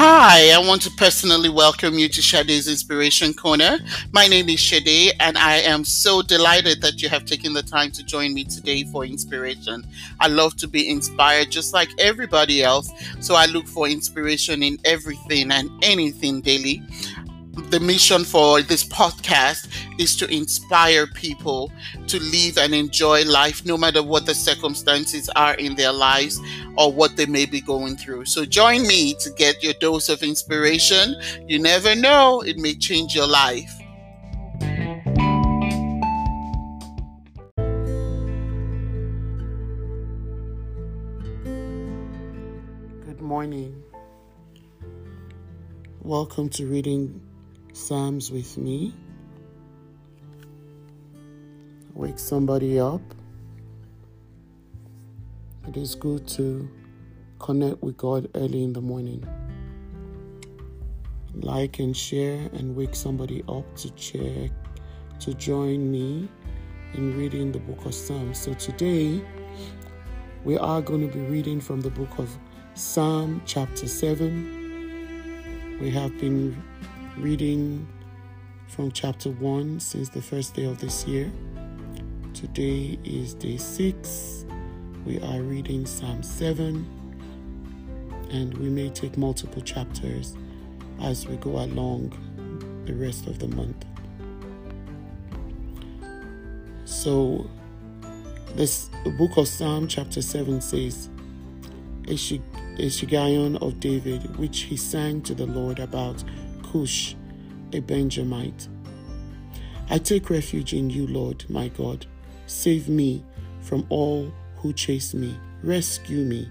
Hi, I want to personally welcome you to Sade's Inspiration Corner. My name is Sade, and I am so delighted that you have taken the time to join me today for inspiration. I love to be inspired just like everybody else, so I look for inspiration in everything and anything daily the mission for this podcast is to inspire people to live and enjoy life no matter what the circumstances are in their lives or what they may be going through. So join me to get your dose of inspiration. You never know, it may change your life. Good morning. Welcome to reading Psalms with me. Wake somebody up. It is good to connect with God early in the morning. Like and share and wake somebody up to check to join me in reading the book of Psalms. So today we are going to be reading from the book of Psalm chapter 7. We have been reading from chapter 1 since the first day of this year. Today is day 6. We are reading Psalm 7, and we may take multiple chapters as we go along the rest of the month. So, this book of Psalm, chapter 7 says, a, Shiggaion of David, which he sang to the Lord about Cush, a Benjamite. I take refuge in you, Lord, my God. Save me from all who chase me. Rescue me.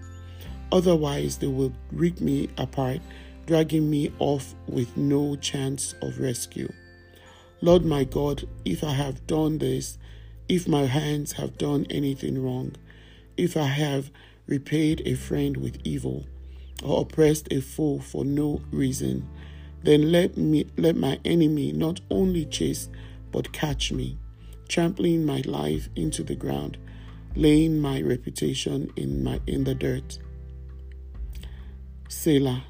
Otherwise, they will rip me apart, dragging me off with no chance of rescue. Lord my God, if I have done this, if my hands have done anything wrong, if I have repaid a friend with evil, or oppressed a foe for no reason, then let me let my enemy not only chase but catch me, trampling my life into the ground, laying my reputation in my in the dirt. Selah.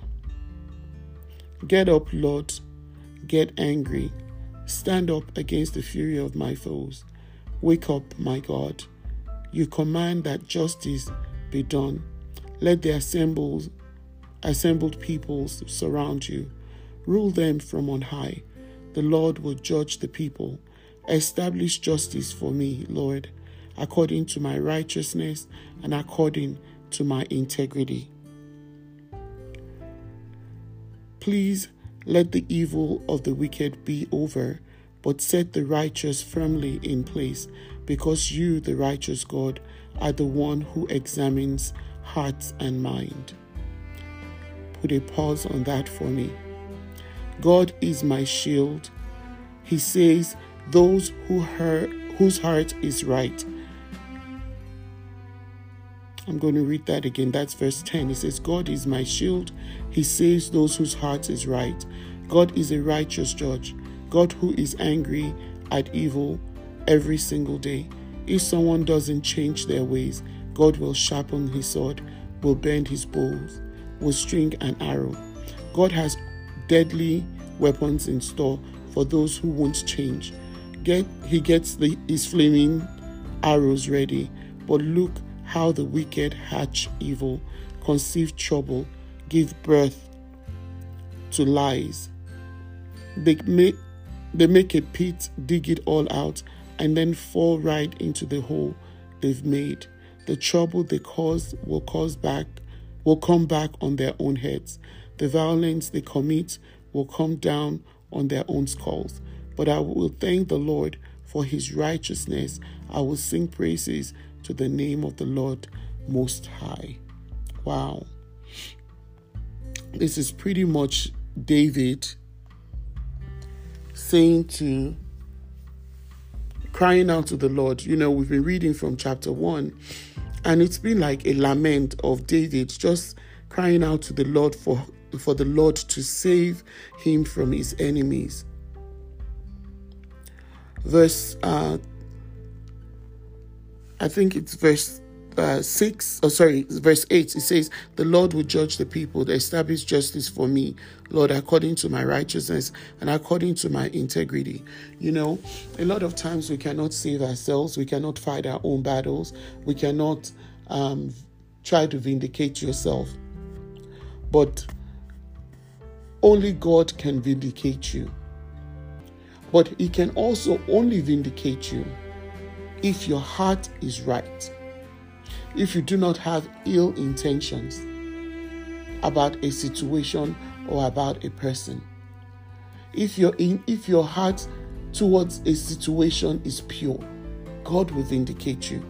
Get up, Lord, get angry. Stand up against the fury of my foes. Wake up, my God. You command that justice be done. Let the assembled, assembled peoples surround you. Rule them from on high. The Lord will judge the people. Establish justice for me, Lord, according to my righteousness and according to my integrity. Please let the evil of the wicked be over, but set the righteous firmly in place, because you, the righteous God, are the one who examines hearts and mind. Put a pause on that for me. God is my shield. He says, Those who heard, whose heart is right. I'm going to read that again. That's verse 10. It says, God is my shield. He saves those whose heart is right. God is a righteous judge. God who is angry at evil every single day. If someone doesn't change their ways, God will sharpen his sword, will bend his bows, will string an arrow. God has deadly weapons in store for those who won't change. Get he gets the, his flaming arrows ready, but look how the wicked hatch evil, conceive trouble, give birth to lies. They make they make a pit, dig it all out, and then fall right into the hole they've made. The trouble they cause will cause back will come back on their own heads. The violence they commit will come down on their own skulls. But I will thank the Lord for his righteousness. I will sing praises to the name of the Lord Most High. Wow. This is pretty much David saying to, crying out to the Lord. You know, we've been reading from chapter 1, and it's been like a lament of David just crying out to the Lord for for the Lord to save him from his enemies. Verse, uh, I think it's verse uh, 6, oh, sorry, verse 8, it says, The Lord will judge the people, to establish justice for me, Lord, according to my righteousness and according to my integrity. You know, a lot of times we cannot save ourselves, we cannot fight our own battles, we cannot um, try to vindicate yourself. But only God can vindicate you. But He can also only vindicate you if your heart is right, if you do not have ill intentions about a situation or about a person, if your in, if your heart towards a situation is pure, God will vindicate you.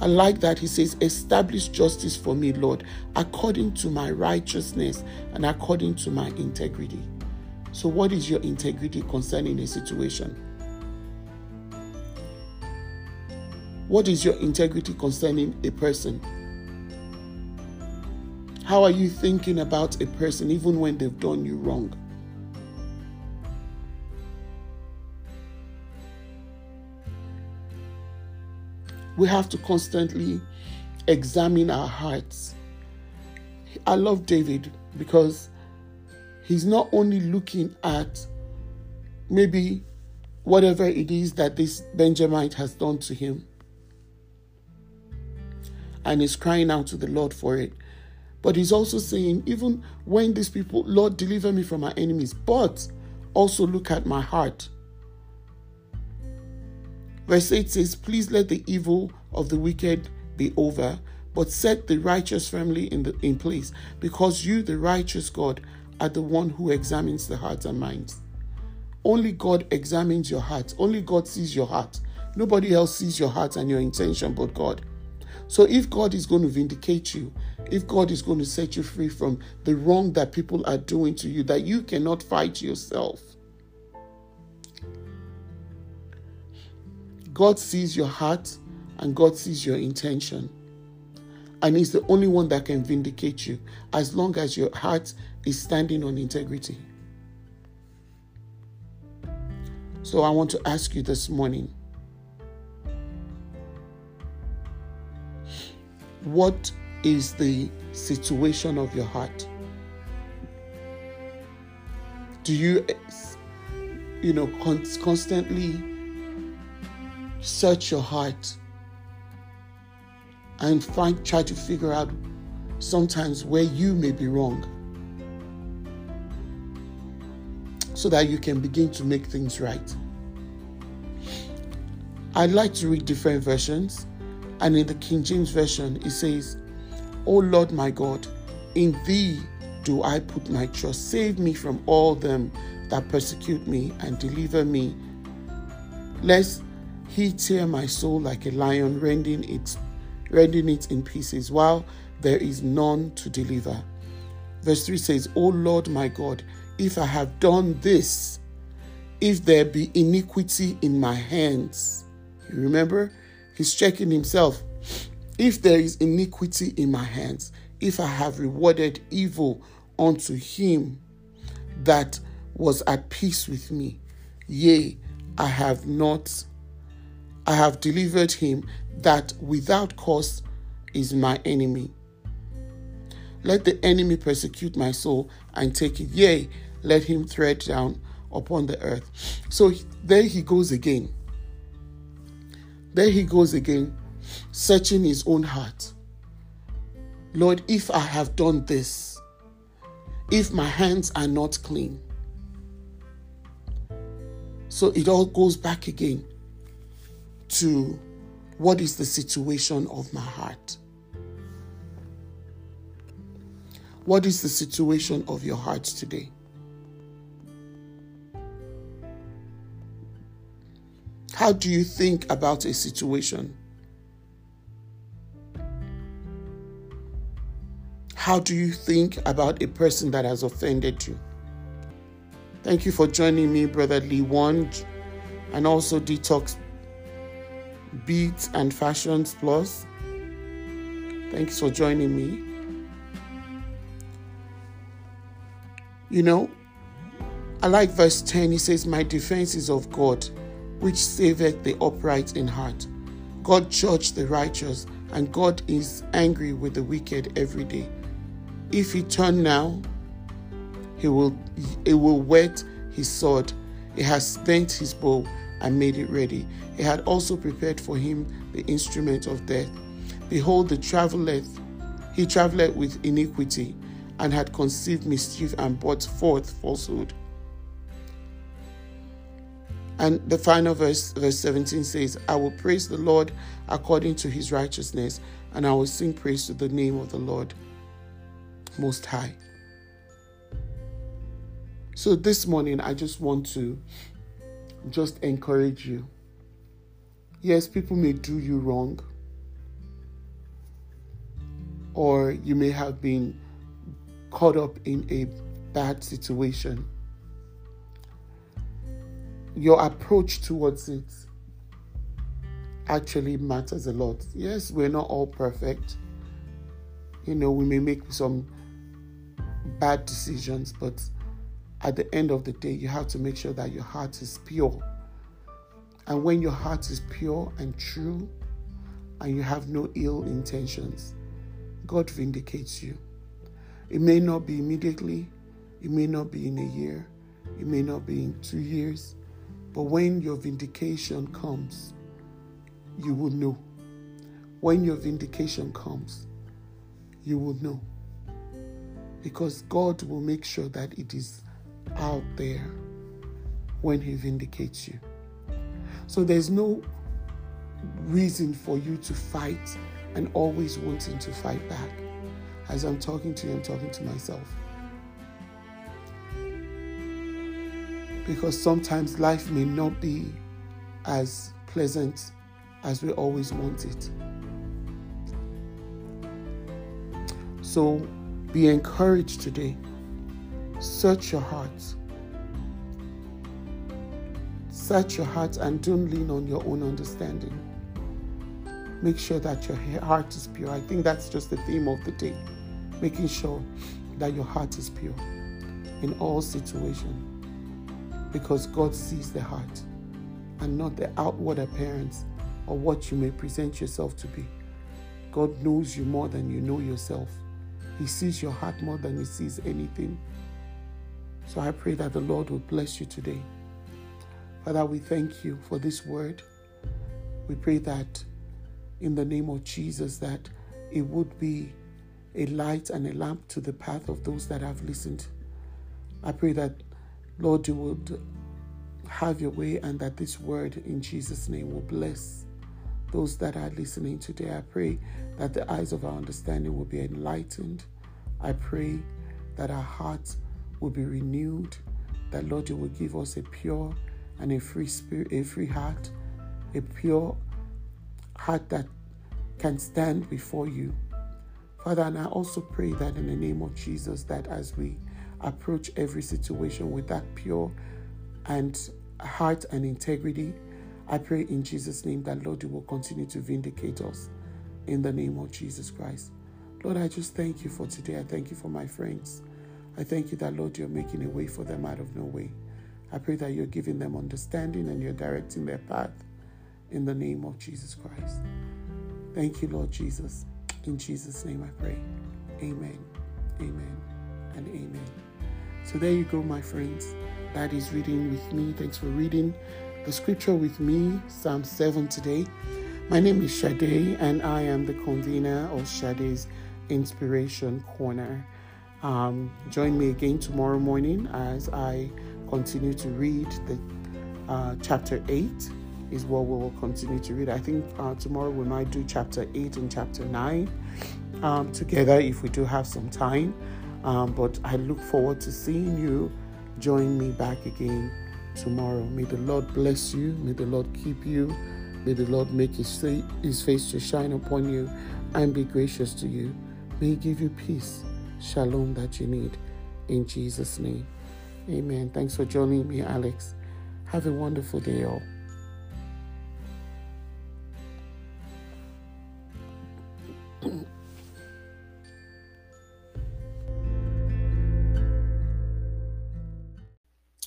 I like that he says, Establish justice for me, Lord, according to my righteousness and according to my integrity. So, what is your integrity concerning a situation? What is your integrity concerning a person? How are you thinking about a person even when they've done you wrong? We have to constantly examine our hearts. I love David because he's not only looking at maybe whatever it is that this Benjamite has done to him, and is crying out to the Lord for it. But he's also saying, even when these people, Lord, deliver me from my enemies, but also look at my heart. Verse 8 says, Please let the evil of the wicked be over, but set the righteous firmly in, the, in place, because you, the righteous God, are the one who examines the hearts and minds. Only God examines your heart. Only God sees your heart. Nobody else sees your heart and your intention but God. So if God is going to vindicate you, if God is going to set you free from the wrong that people are doing to you, that you cannot fight yourself, God sees your heart and God sees your intention. And He's the only one that can vindicate you as long as your heart is standing on integrity. So I want to ask you this morning What is the situation of your heart? Do you, you know, constantly search your heart and find, try to figure out sometimes where you may be wrong so that you can begin to make things right? I'd like to read different versions. And in the King James Version, it says, O Lord my God, in thee do I put my trust. Save me from all them that persecute me and deliver me, lest he tear my soul like a lion, rending it, rending it in pieces, while there is none to deliver. Verse 3 says, O Lord my God, if I have done this, if there be iniquity in my hands, you remember? He's checking himself. If there is iniquity in my hands, if I have rewarded evil unto him that was at peace with me, yea, I have not, I have delivered him that without cause is my enemy. Let the enemy persecute my soul and take it, yea, let him tread down upon the earth. So there he goes again. There he goes again, searching his own heart. Lord, if I have done this, if my hands are not clean. So it all goes back again to what is the situation of my heart? What is the situation of your heart today? How do you think about a situation? How do you think about a person that has offended you? Thank you for joining me, Brother Lee Wand, and also Detox Beats and Fashions Plus. Thanks for joining me. You know, I like verse 10. He says, My defense is of God which saveth the upright in heart. God judged the righteous, and God is angry with the wicked every day. If he turn now, he will he will whet his sword. He has bent his bow and made it ready. He had also prepared for him the instrument of death. Behold, the traveleth, he travelleth with iniquity, and had conceived mischief and brought forth falsehood. And the final verse, verse 17 says, I will praise the Lord according to his righteousness, and I will sing praise to the name of the Lord Most High. So this morning, I just want to just encourage you. Yes, people may do you wrong, or you may have been caught up in a bad situation your approach towards it actually matters a lot. Yes, we're not all perfect. You know, we may make some bad decisions, but at the end of the day, you have to make sure that your heart is pure. And when your heart is pure and true, and you have no ill intentions, God vindicates you. It may not be immediately, it may not be in a year, it may not be in two years, but when your vindication comes, you will know. When your vindication comes, you will know. Because God will make sure that it is out there when He vindicates you. So there's no reason for you to fight and always wanting to fight back. As I'm talking to you, I'm talking to myself. Because sometimes life may not be as pleasant as we always want it. So be encouraged today. Search your heart. Search your heart and don't lean on your own understanding. Make sure that your heart is pure. I think that's just the theme of the day. Making sure that your heart is pure in all situations because God sees the heart and not the outward appearance or what you may present yourself to be. God knows you more than you know yourself. He sees your heart more than he sees anything. So I pray that the Lord will bless you today. Father, we thank you for this word. We pray that in the name of Jesus that it would be a light and a lamp to the path of those that have listened. I pray that Lord, you would have your way and that this word in Jesus' name will bless those that are listening today. I pray that the eyes of our understanding will be enlightened. I pray that our hearts will be renewed, that Lord, you will give us a pure and a free spirit, a free heart, a pure heart that can stand before you. Father, and I also pray that in the name of Jesus, that as we approach every situation with that pure and heart and integrity. I pray in Jesus' name that, Lord, you will continue to vindicate us in the name of Jesus Christ. Lord, I just thank you for today. I thank you for my friends. I thank you that, Lord, you're making a way for them out of no way. I pray that you're giving them understanding and you're directing their path in the name of Jesus Christ. Thank you, Lord Jesus. In Jesus' name I pray. Amen, amen, and amen. So there you go, my friends. That is reading with me. Thanks for reading the scripture with me, Psalm 7 today. My name is Sade, and I am the convener of Sade's Inspiration Corner. Um, join me again tomorrow morning as I continue to read the uh, chapter 8 is what we will continue to read. I think uh, tomorrow we might do chapter 8 and chapter 9 um, together if we do have some time. Um, but I look forward to seeing you. Join me back again tomorrow. May the Lord bless you. May the Lord keep you. May the Lord make his, his face to shine upon you and be gracious to you. May he give you peace, shalom that you need. In Jesus' name. Amen. Thanks for joining me, Alex. Have a wonderful day, all.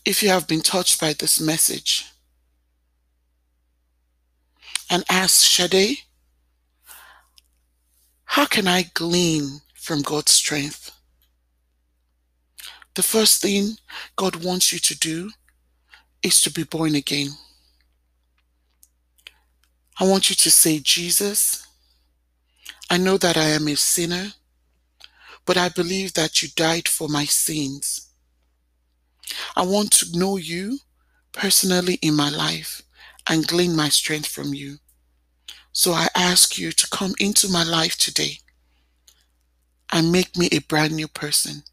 If you have been touched by this message, and ask Shade, how can I glean from God's strength? The first thing God wants you to do is to be born again. I want you to say, Jesus, I know that I am a sinner, but I believe that you died for my sins. I want to know you personally in my life and glean my strength from you. So I ask you to come into my life today and make me a brand new person.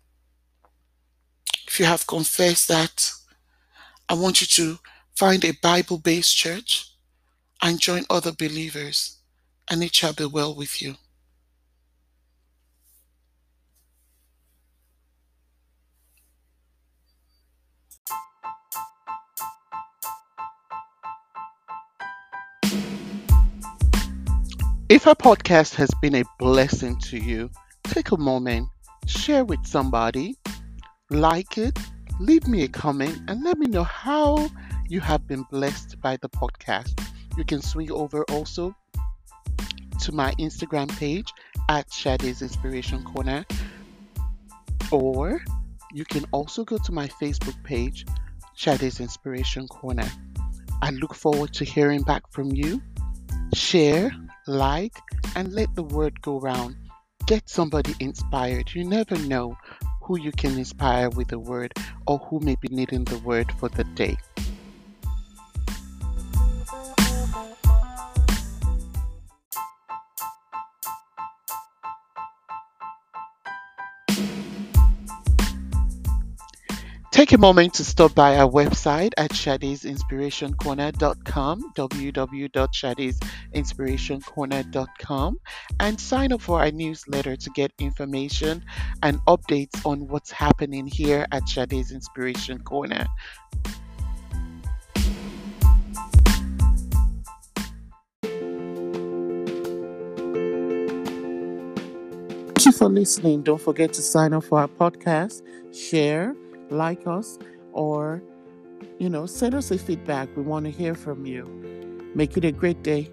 If you have confessed that, I want you to find a Bible based church and join other believers, and it shall be well with you. If our podcast has been a blessing to you, take a moment, share with somebody, like it, leave me a comment, and let me know how you have been blessed by the podcast. You can swing over also to my Instagram page at Shade's Inspiration Corner, or you can also go to my Facebook page, Shade's Inspiration Corner. I look forward to hearing back from you. Share, like, and let the word go round. Get somebody inspired. You never know who you can inspire with the word or who may be needing the word for the day. Take a moment to stop by our website at shadesinspirationcorner.com, www.shadesinspirationcorner.com, and sign up for our newsletter to get information and updates on what's happening here at Shade's Inspiration Corner. Thank you for listening. Don't forget to sign up for our podcast, share, like us, or, you know, send us a feedback. We want to hear from you. Make it a great day.